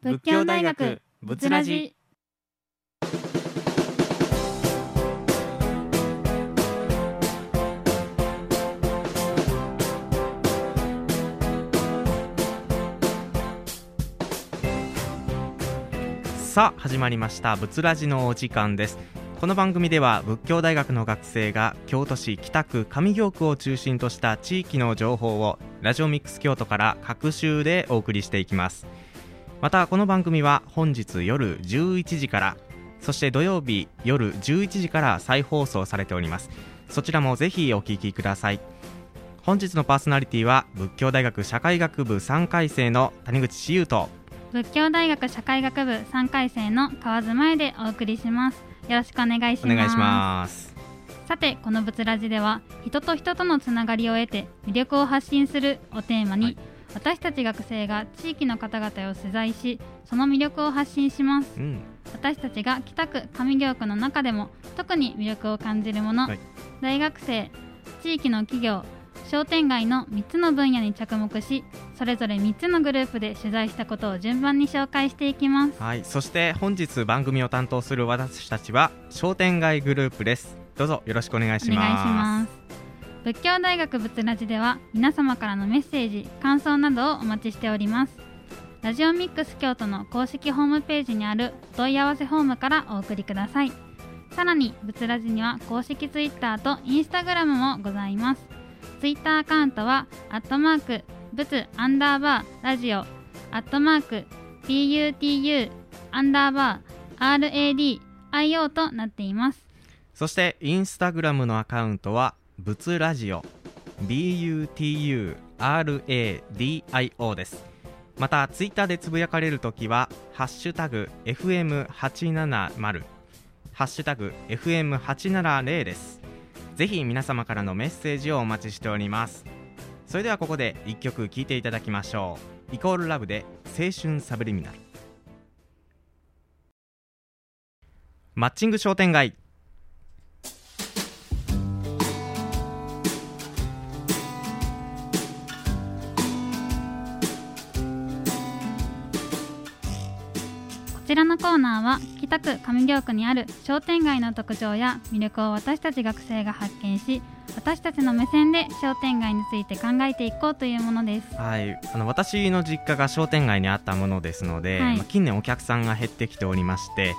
仏教大学仏ラジ。さあ始まりました。仏ラジのお時間です。この番組では仏教大学の学生が京都市北区上京区を中心とした地域の情報をラジオミックス京都から各週でお送りしていきます。またこの番組は本日夜11時からそして土曜日夜11時から再放送されております。そちらもぜひお聞きください。本日のパーソナリティは仏教大学社会学部3回生の谷口志優と仏教大学社会学部3回生の河津前でお送りします。よろしくお願いします。お願いします。さてこの仏ラジでは人と人とのつながりを得て魅力を発信するをテーマに、はい私たち学生が地域の方々を取材しその魅力を発信します。うん。私たちが北区上京区の中でも特に魅力を感じるもの、はい。大学生地域の企業商店街の3つの分野に着目しそれぞれ3つのグループで取材したことを順番に紹介していきます。はい、そして本日番組を担当する私たちは商店街グループです。どうぞよろしくお願いしお願いますします仏教大学仏ラジでは皆様からのメッセージ感想などをお待ちしております。ラジオミックス京都の公式ホームページにある問い合わせフォームからお送りください。さらに仏ラジには公式ツイッターとインスタグラムもございます。ツイッターアカウントはアットマーク仏アンダーバーラジオアットマーク BUTU アンダーバー RADIO となっています。そしてインスタグラムのアカウントは仏ラジオ。BUTURADIO です。またツイッターでつぶやかれるときは「ハッシュタグ #FM870」「ハッシュタグ #FM870」です。ぜひ皆様からのメッセージをお待ちしております。それではここで一曲聴いていただきましょう。イコールラブで青春サブリミナル。マッチング商店街。ちらのコーナーは北区上京区にある商店街の特徴や魅力を私たち学生が発見し私たちの目線で商店街について考えていこうというものです。はい、あの私の実家が商店街にあったものですので、はい。まあ近年お客さんが減ってきておりまして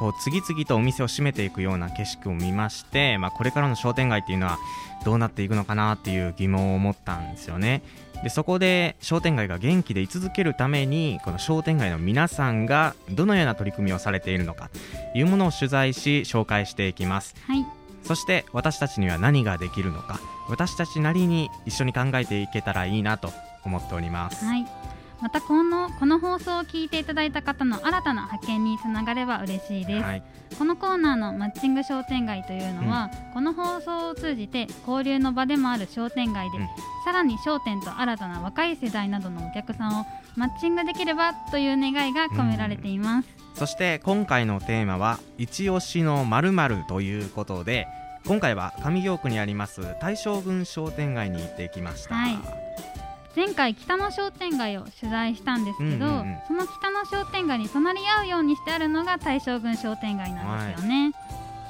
こう次々とお店を閉めていくような景色を見まして、まあ、これからの商店街っていうのはどうなっていくのかなっていう疑問を持ったんですよねでそこで商店街が元気で居続けるためにこの商店街の皆さんがどのような取り組みをされているのかというものを取材し紹介していきます。はい。そして私たちには何ができるのか。私たちなりに一緒に考えていけたらいいなと思っております、はいまたこのこの放送を聞いていただいた方の新たな発見につながれば嬉しいです、はい。このコーナーのマッチング商店街というのは、この放送を通じて交流の場でもある商店街で、うん。さらに商店と新たな若い世代などのお客さんをマッチングできればという願いが込められています、そして今回のテーマは一押しの〇〇ということで今回は上京区にあります大将軍商店街に行ってきました、はい前回北の商店街を取材したんですけど、うんうんうん。その北の商店街に隣り合うようにしてあるのが大将軍商店街なんですよね、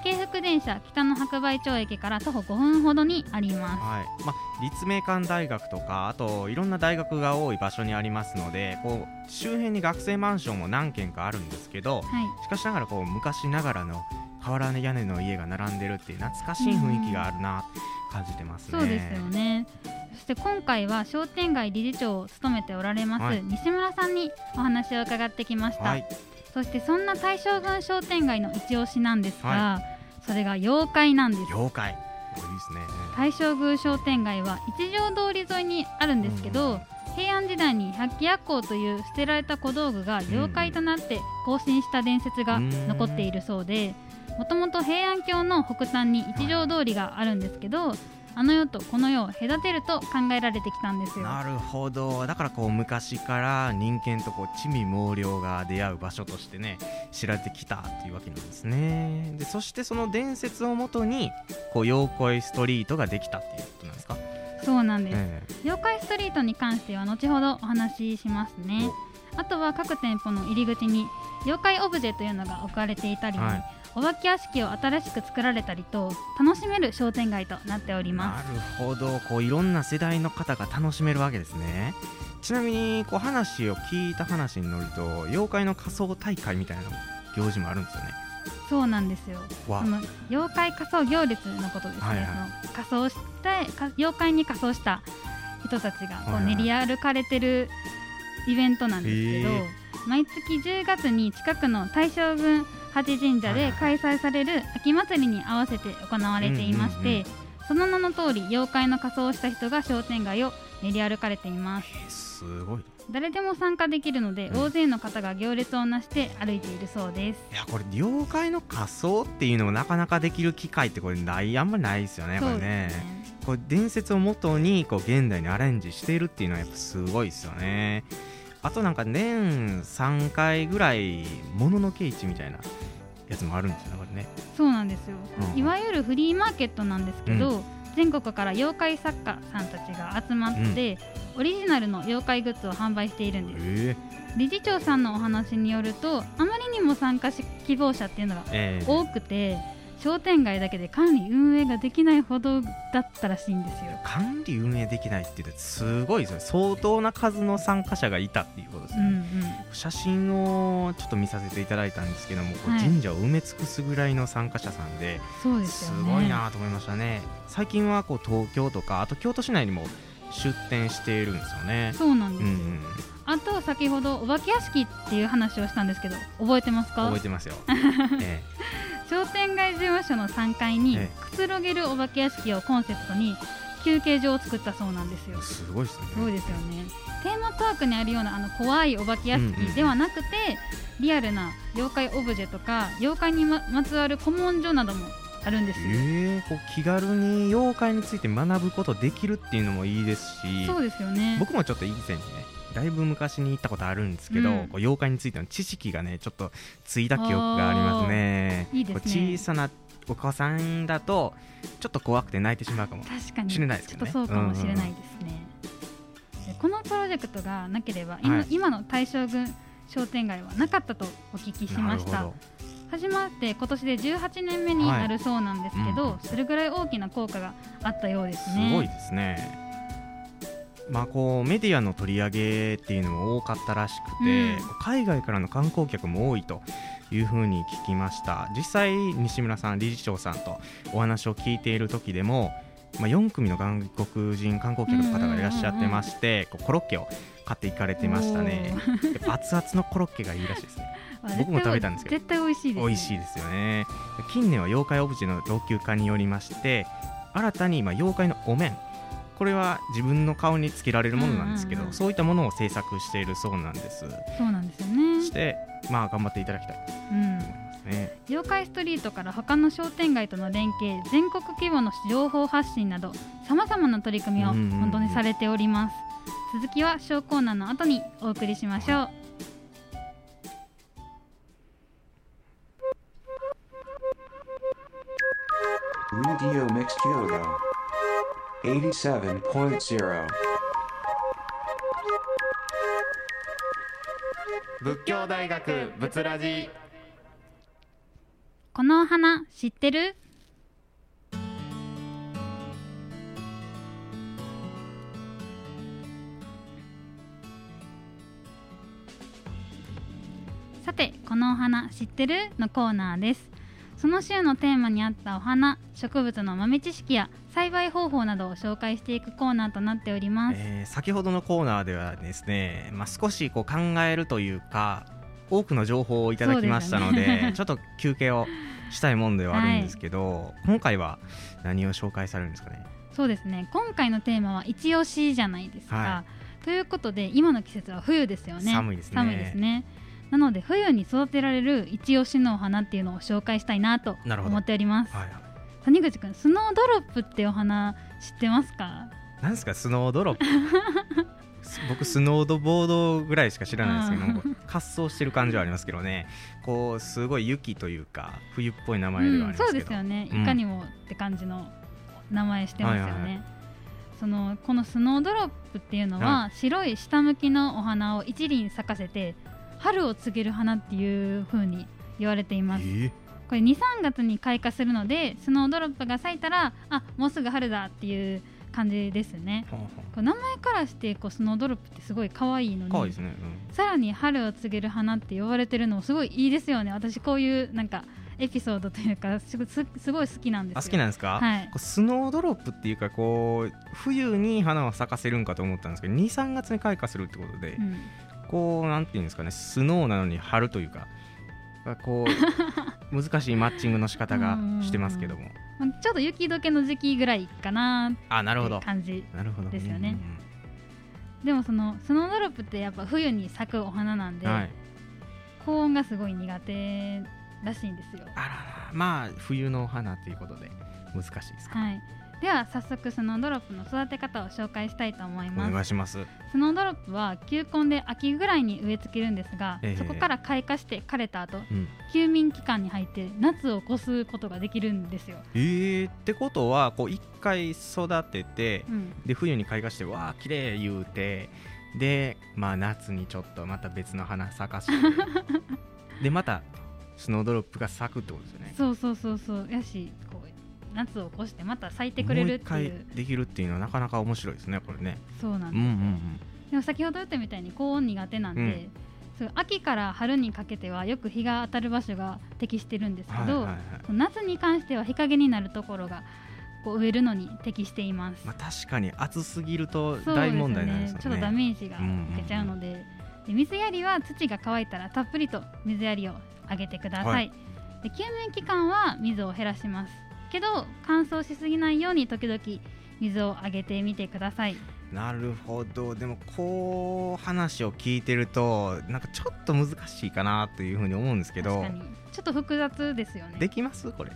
京福電車北の白梅町駅から徒歩5分ほどにあります。はい。まあ、立命館大学とかあといろんな大学が多い場所にありますのでこう周辺に学生マンションも何軒かあるんですけどはい。しかしながらこう昔ながらの瓦屋根の家が並んでるっていう懐かしい雰囲気があるなって感じてますね。そうですよね。そして今回は商店街理事長を務めておられます、はい。西村さんにお話を伺ってきました、はい、そしてそんな大将軍商店街の一押しなんですが、はそれが妖怪なんです。妖怪。おいいですね。大将宮商店街は一条通り沿いにあるんですけど、うん。平安時代に百鬼夜行という捨てられた小道具が妖怪となって行進した伝説が残っているそうでもともと平安京の北端に一条通りがあるんですけど、あの世とこの世を隔てると考えられてきたんですよ。なるほど。だからこう昔から人間とこう地味猛量が出会う場所としてね知られてきたっていうわけなんですね。でそしてその伝説をもとにこう妖怪ストリートができたっていうことなんですか、そうなんです、え妖怪ストリートに関しては後ほどお話ししますね。ああとは各店舗の入り口に妖怪オブジェというのが置かれていたり、はいお化け屋敷を新しく作られたりと楽しめる商店街となっておりなます。るほど。こういろんな世代の方が楽しめるわけですね。ちなみにこう話を聞いた話に乗ると妖怪の仮装大会みたいな行事もあるんですよね。そうなんですよ。わ。その妖怪仮装行列のことですね、はいはい。その仮装してか妖怪に仮装した人たちがこはいはい。う練り歩かれてるイベントなんですけど、へー。毎月10月に近くの大正宮八神社で開催される秋祭りに合わせて行われていまして、その名の通り妖怪の仮装をした人が商店街を練り歩かれています。えーすごい。誰でも参加できるので、うん。大勢の方が行列をなして歩いているそうです。いやこれ妖怪の仮装っていうのもなかなかできる機会ってこれないあんまりないですよねこれそうねですね。これ伝説をもとにこう現代にアレンジしているっていうのはやっぱすごいですよねあとなんか年3回ぐらいもののけ市みたいなやつもあるんですよねこれね。そうなんですよ、うん。いわゆるフリーマーケットなんですけど、全国から妖怪作家さんたちが集まって、オリジナルの妖怪グッズを販売しているんです。え。理事長さんのお話によるとあまりにも参加し希望者っていうのがええ。多くて商店街だけで管理運営ができないほどだったらしいんですよ。管理運営できないって言すごいですよね相当な数の参加者がいたっていうことですね、うんうん、写真をちょっと見させていただいたんですけども、はい。神社を埋め尽くすぐらいの参加者さんでそうですごいなと思いましたね。最近はこう東京とかあと京都市内にも出店しているんですよね。そうなんです。よ、うんうん。あと先ほどお化け屋敷っていう話をしたんですけど覚えてますか？覚えてますよ、え商店街事務所の3階にえくつろげるお化け屋敷をコンセプトに休憩所を作ったそうなんですよ。えすごいですね。そうですよね。テーマパークにあるようなあの怖いお化け屋うんうん敷ではなくて、リアルな妖怪オブジェとか妖怪にままつわる古文書などもあるんですよ、ええこう気軽に妖怪について学ぶことできるっていうのもいいですしそうですよね。僕もちょっと以前にねだいぶ昔に行ったことあるんですけど、うん。こう妖怪についての知識がねちょっとついた記憶がありますね。いいですね。小さなお子さんだとちょっと怖くて泣いてしまうかもしれないですけどね。ちょっとそうかもしれないですね、でこのプロジェクトがなければ今,、はい。今の大正郡商店街はなかったとお聞きしました。始まって今年で18年目になるそうなんですけど、はいうん。それぐらい大きな効果があったようですすねごいですねまあこうメディアの取り上げっていうのも多かったらしくて、うん。海外からの観光客も多いというふうに聞きました。実際西村さん理事長さんとお話を聞いている時でも、まあ、4組の外国人観光客の方がいらっしゃってまして、こうコロッケを買っていかれてましたね。熱々のコロッケがいいらしいですね。僕も食べたんですけど。絶対美味しいです、ね、美味しいですよね。近年は妖怪オブジェの老朽化によりまして新たに今妖怪のお面これは自分の顔につけられるものなんですけど、うんうんうん。そういったものを制作しているそうなんです。そうなんですよね。してまあ頑張っていただきたいとうん思いますね。妖怪ストリートから他の商店街との連携全国規模の情報発信などさまざまな取り組みをうんうんうん。本当にされております、続きは小コーナーの後にお送りしましょう、Radio Mix Kyoto 87.0. 仏教大学仏ラジ。このお花知ってる？さてこのお花知ってる？のコーナーですその週のテーマに合ったお花植物の豆知識や栽培方法などを紹介していくコーナーとなっております、えー先ほどのコーナーではですね、まあ、少しこう考えるというか多くの情報をいただきましたのでね。ちょっと休憩をしたいもんではあるんですけど、今回は何を紹介されるんですかね？そうですね。今回のテーマは一押しじゃないですか、はということで今の季節は冬ですよね。寒いですね。寒いですねなので冬に育てられる一押しのお花っていうのを紹介したいなと思っております。はい。谷口くんスノードロップってお花知ってますか？なんですか？スノードロップ？す 僕スノードボードぐらいしか知らないですけども滑走してる感じはありますけどね。こうすごい雪というか冬っぽい名前ではあうん、りますけど、そうですよね、うん。いかにもって感じの名前してますよね、はいはいはそのこのスノードロップっていうのは、白い下向きのお花を一輪咲かせて春を告げる花っていう風に言われています。えこれ23月に開花するのでスノードロップが咲いたらあもうすぐ春だっていう感じですね。はあはこう名前からしてこうスノードロップってすごい可愛いのにあかわいいですね、さらに春を告げる花って呼ばれてるのもすごいいいですよね。私こういうなんかエピソードというかすごすすごい好きなんですよ。あ好きなんですか、はい。スノードロップっていうかこう冬に花を咲かせるんかと思ったんですけど23月に開花するってことで、うんこうなんていうんですかねスノーなのに春というかこう 難しいマッチングの仕方がしてますけども。まあちょっと雪解けの時期ぐらいかなあなるほど。感じなるほど。ですよね。でもそのスノードロップってやっぱ冬に咲くお花なんで、うんはい。高温がすごい苦手らしいんですよ。あらら。まあ冬の花ということで難しいですか、はいでは早速スノードロップの育て方を紹介したいと思いおます。願いします。スノードロップは球根で秋ぐらいに植え付けるんですが、ええ。そこから開花して枯れた後うん。休眠期間に入って夏を越すことができるんですよ、えー、ってことはこう一回育ててうん、で冬に開花してわあ綺麗言うてでまあ夏にちょっとまた別の花咲かして でまたスノードロップが咲くってことですよね。そうそうそうそう。やしこう夏を越してまた咲いてくれるっていう。回できるっていうのはなかなか面白いですねこれね。そうなんです、うんうんでも先ほど言ったみたいに高温苦手なんで、うん。そう秋から春にかけてはよく日が当たる場所が適してるんですうんけど、はいはいはい。夏に関しては日陰になるところがこう植えるのに適しています。まあ、確かに暑すぎると大問題になりますよね。ちょっとダメージが受けちゃうので,、で水やりは土が乾いたらたっぷりと水やりをあげてください、はい。で休眠期間は水を減らしますけど乾燥しすぎないように時々水をあげてみてください。なるほど。でもこう話を聞いてるとなんかちょっと難しいかなというふうに思うんですけど確かに。ちょっと複雑ですよね。できます？これ。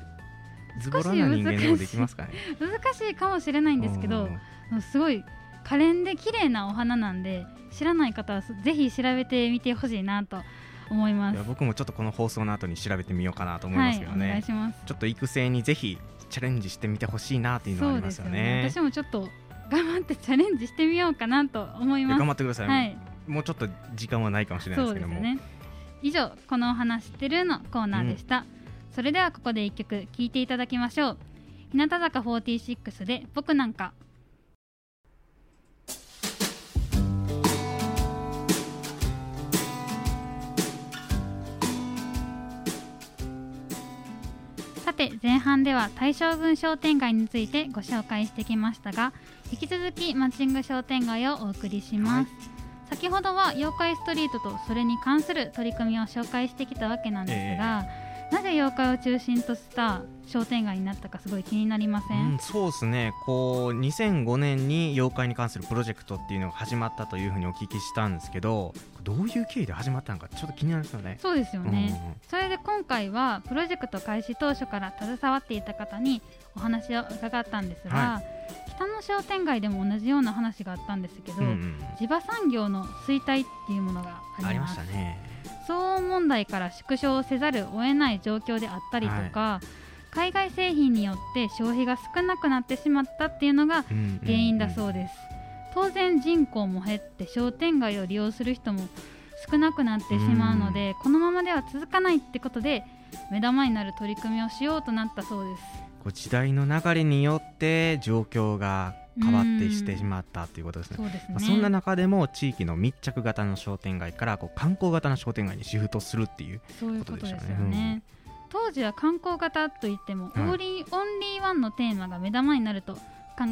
ズボラな人間でもできますかね？難しい。かもしれないんですけどうん。すごい可憐で綺麗なお花なんで知らない方はぜひ調べてみてほしいなと思います。僕もちょっとこの放送の後に調べてみようかなと思いますけどはい、お願いね、します。ちょっと育成にぜひチャレンジしてみてほしいなっていうのはありますよね。私もちょっと頑張ってチャレンジしてみようかなと思います。頑張ってください、はい。もうちょっと時間はないかもしれないそですけども。ね。以上このお話知ってるのコーナーでした、それではここで一曲聴いていただきましょう。日向坂46で僕なんかさて前半では大正郡商店街についてご紹介してきましたが引き続きマッチング商店街をお送りします、先ほどは妖怪ストリートとそれに関する取り組みを紹介してきたわけなんですが、なぜ妖怪を中心とした商店街になったかすごい気になりません、うん、そうですね。こう2005年に妖怪に関するプロジェクトっていうのが始まったというふうにお聞きしたんですけどどういう経緯で始まったのかちょっと気になりますよね。そうですようんうんね、それで今回はプロジェクト開始当初から携わっていた方にお話を伺ったんですが、は北の商店街でも同じような話があったんですけど、うんうん地場産業の衰退っていうものがあありましたね。騒音問題から縮小せざるを得ない状況であったりとか、海外製品によって消費が少なくなってしまったっていうのが原因だそうです、当然人口も減って商店街を利用する人も少なくなってしまうので、このままでは続かないってことで目玉になる取り組みをしようとなったそうですこう時代の流れによって状況が変わってしてしまったということですね。そね、まあ、そんな中でも地域の密着型の商店街からこう 観光型の商店街にシフトするっていうそういうことでしょうねね。当時は観光型といっても、はいオーリーオンリーワンのテーマが目玉になると考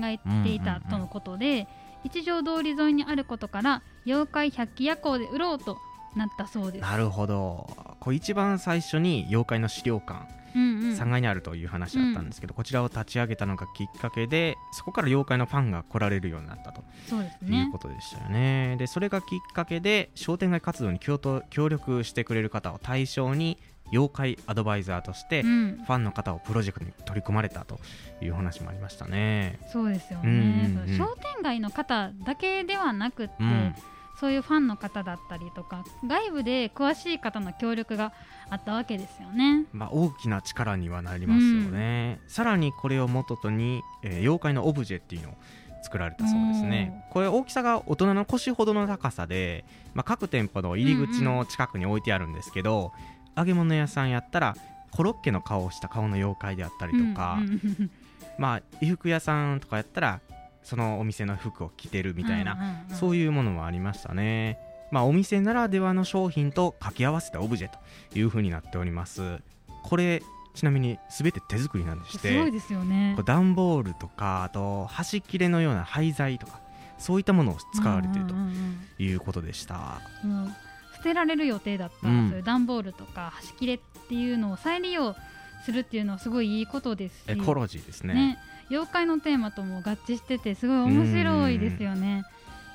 えていたとのことで、一条通り沿いにあることから妖怪百鬼夜行で売ろうとなったそうです。なるほどこう一番最初に妖怪の資料館うんうん、3階にあるという話だったんですけど、こちらを立ち上げたのがきっかけでそこから妖怪のファンが来られるようになったとそうですいうねこ。とでしたよね。でそれがきっかけで商店街活動に協力してくれる方を対象に妖怪アドバイザーとして、フうん、ァンの方をプロジェクトに取り組まれたという話もありましたね。そうですようんうんね、うん商店街の方だけではなくって、うんそういうファンの方だったりとか外部で詳しい方の協力があったわけですよね。まあ、大きな力にはなりますよね、さらにこれを元とに、えー妖怪のオブジェっていうのを作られたそうですね。これ大きさが大人の腰ほどの高さで、まあ、各店舗の入り口の近くに置いてあるんですけど、揚げ物屋さんやったらコロッケの顔をした顔の妖怪であったりとか、うんうんうんまあ衣服屋さんとかやったらそのお店の服を着てるみたいな、うんうんうん。そういうものもありましたね。まあ、お店ならではの商品と掛け合わせたオブジェという風になっております。これちなみに全て手作りなんでしてすごいですよね段ボールとかあと端切れのような廃材とかそういったものを使われているとうんうんうんいうことでした。うんもう捨てられる予定だった、うんそういう段ボールとか端切れっていうのを再利用するっていうのはすごいいいことですしエコロジーですね。ね妖怪のテーマとも合致しててすごい面白いですよね。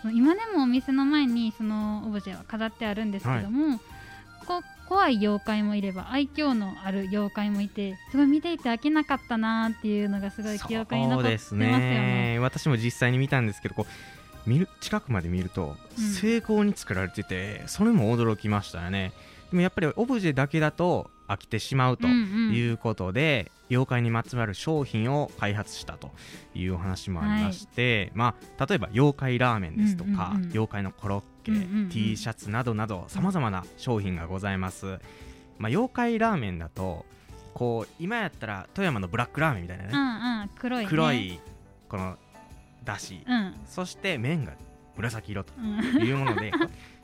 今でもお店の前にそのオブジェは飾ってあるんですけども、こ怖い妖怪もいれば愛嬌のある妖怪もいてすごい見ていて飽きなかったなーっていうのがすごい記憶に残ってますよね。ね。私も実際に見たんですけどこう見る近くまで見るとうん。精巧に作られてて、それも驚きましたよね。でもやっぱりオブジェだけだと飽きてしまうとうんうん。いうことで、妖怪にまつわる商品を開発したというお話もありまして、まあ、例えば妖怪ラーメンですとか、うんうんうん。妖怪のコロッケ、うんうん。うん T シャツなどなどさまざまな商品がございます、まあ、妖怪ラーメンだとこう今やったら富山のブラックラーメンみたいなね、うんうん。黒い、ね、黒いこのだし、うん。そして麺が紫色とうん。いうもので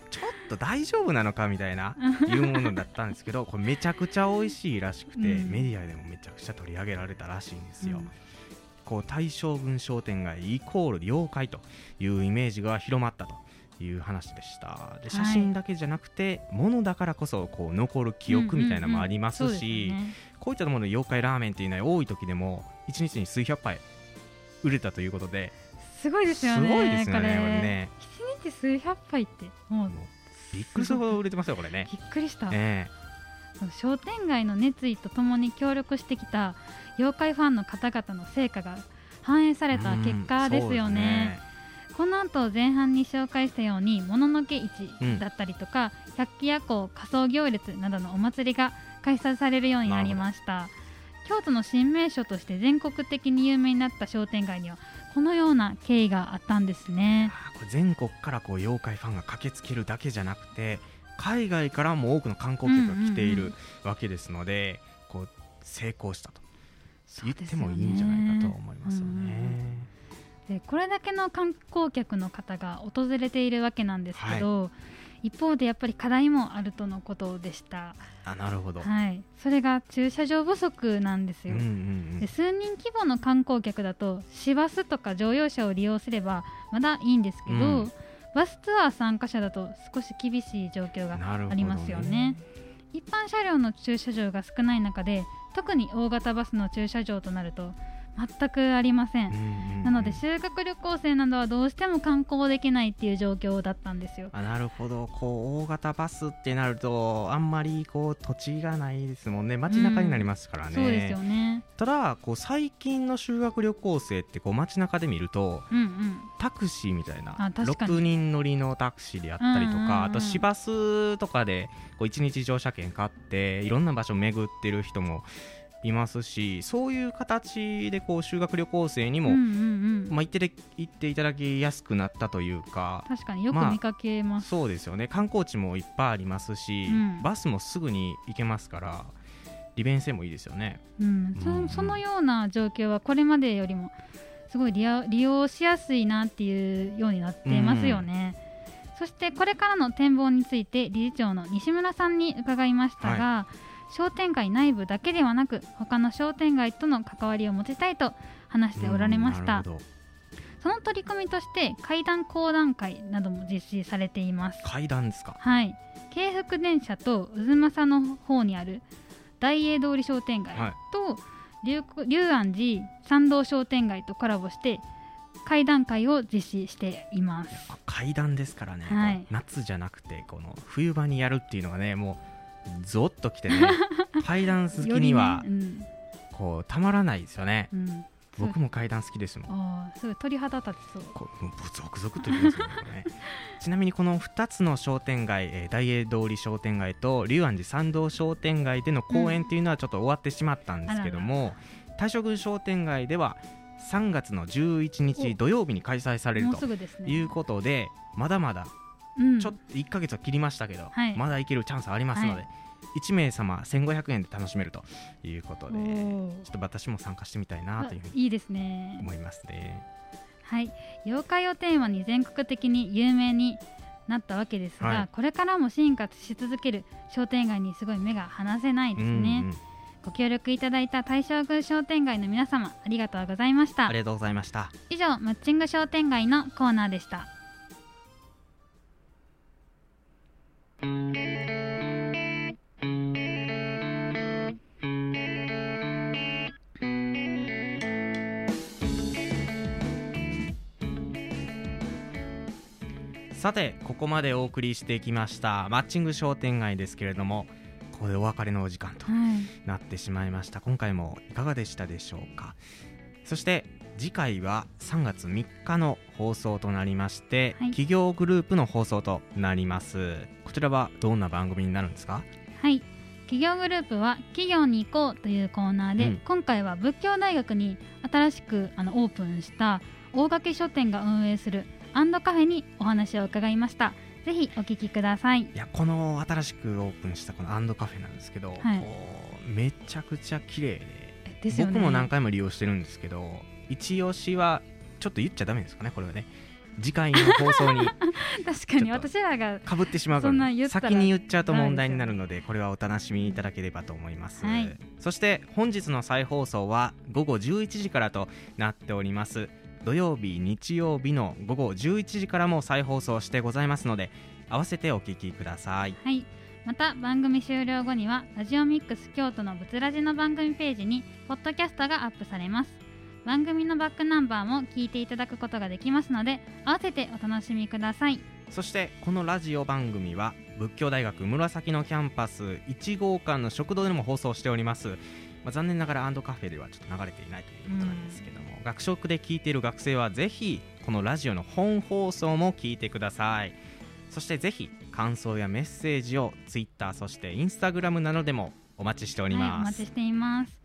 と大丈夫なのかみたいないうものだったんですけど これめちゃくちゃ美味しいらしくて、うん。メディアでもめちゃくちゃ取り上げられたらしいんですよ、うん。こう大将軍商店街イコール妖怪というイメージが広まったという話でした。で写真だけじゃなくて、物だからこそこう残る記憶みたいなのもありますし、こういったもの妖怪ラーメンっていうのは多い時でも1日に数百杯売れたということですごいですよねすごいですよねここれれね。一日数百杯ってもうびっくりするほど売れてますよこれね。びっくりした、えその商店街の熱意とともに協力してきた妖怪ファンの方々の成果が反映さえれた結果ですよね,、この後前半に紹介したようにもののけ市うんだったりとか、百鬼夜行仮装行列などのお祭りが開催されるようになりました。京都の新名所として全国的に有名になった商店街にはこのような経緯があったんですね。全国からこう妖怪ファンが駆けつけるだけじゃなくて海外からも多くの観光客が来ているうんうんうんわけですので、こう成功したと言ってもいいんじゃないかと思いますようんうん。ね。でこれだけの観光客の方が訪れているわけなんですけど、一方でやっぱり課題もあるとのことでした、あなるほど、はい、それが駐車場不足なんですよ、うんうんうん。で数人規模の観光客だと市バスとか乗用車を利用すればまだいいんですけど、うん。バスツアー参加者だと少し厳しい状況がありますよね。一般車両の駐車場が少ない中で特に大型バスの駐車場となると全くありません。うんうんうん。なので修学旅行生などはどうしても観光できないっていう状況だったんですよ。あなるほど。こう大型バスってなるとあんまりこう土地がないですもんね。街中になりますからね、そうですよね。ただこう最近の修学旅行生ってこう街中で見るとうんうん。タクシーみたいなあ確かに。6人乗りのタクシーであったりとか、うんうん。うんあと市バスとかでこう1日乗車券買っていろんな場所巡ってる人もいますしそういう形でこう修学旅行生にも、うんうんうん。まあ、行ってで行っていただきやすくなったというか確かによくまあ見かけます。そうですよね観光地もいっぱいありますし、うんバスもすぐに行けますから利便性もいいですよね。うん、うんうんそそのような状況はこれまでよりもすごい利用利用しやすいなっていうようになっていますよね。そしてこれからの展望について理事長の西村さんに伺いましたが、商店街内部だけではなく他の商店街との関わりを持ちたいと話しておられました。その取り組みとして会談講談会なども実施されています。階段ですか？はい。京福電車と渦政の方にある大栄通り商店街はい。と龍龍安寺参道商店街とコラボして会談会を実施しています。あ階段ですからね、はい。夏じゃなくてこの冬場にやるっていうのがねもうゾッときてね。階段好きにはうん。こうたまらないですよね。うん、僕も階段好きですもん。すごい鳥肌立ちそう。といきますよね。ちなみにこの2つの商店街、えー大栄通り商店街と龍安寺参道商店街での公演っていうのはちょっと終わってしまったんですけども、大将軍商店街では3月の11日土曜日に開催されるということでまだまだうんちょっと1ヶ月は切りましたけど、はい。まだいけるチャンスありますので、は1名様1500円で楽しめるということでちょっと私も参加してみたいなというふうにいいですね。思いますね。はい。妖怪をテーマに全国的に有名になったわけですが、はい。これからも進化し続ける商店街にすごい目が離せないですね、うんうん。ご協力いただいた大正宮商店街の皆様ありがとうございました。ありがとうございました。以上マッチング商店街のコーナーでしたさてここまでお送りしてきましたマッチング商店街ですけれどもここでお別れのお時間とはい。なってしまいました。今回もいかがでしたでしょうか？そして次回は3月3日の放送となりまして、はい。企業グループの放送となります。こちらはどんな番組になるんですか？はい。企業グループは企業に行こうというコーナーで、うん。今回は仏教大学に新しくあのオープンした大垣書店が運営するアンドカフェにお話を伺いました。ぜひお聞きください。いやこの新しくオープンしたこのアンドカフェなんですけど、はい。めちゃくちゃ綺麗ででね。僕も何回も利用してるんですけど一押しはちょっと言っちゃダメですかねこれはね。次回の放送に。確かに私らがかぶってしまうから先に言っちゃうと問題になるのでこれはお楽しみいただければと思います、はい。そして本日の再放送は午後11時からとなっております土曜日日曜日の午後11時からも再放送してございますので合わせてお聞きください。はい。また番組終了後にはラジオミックス京都のブツラジの番組ページにポッドキャストがアップされます。番組のバックナンバーも聞いていただくことができますので合わせてお楽しみください。そしてこのラジオ番組は仏教大学紫のキャンパス1号館の食堂でも放送しております、まあ、残念ながらアンドカフェではちょっと流れていないということなんですけども、学食で聞いている学生はぜひこのラジオの本放送も聞いてください。そしてぜひ感想やメッセージを Twitter そして Instagram などでもお待ちしておりはい、おます、待ちしています。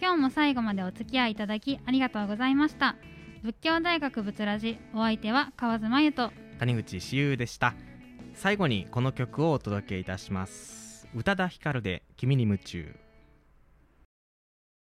今日も最後までお付き合いいただきありがとうございました。仏教大学仏ラジお相手は河津真由と。谷口志優でした。最後にこの曲をお届けいたします。宇多田ヒカルで君に夢中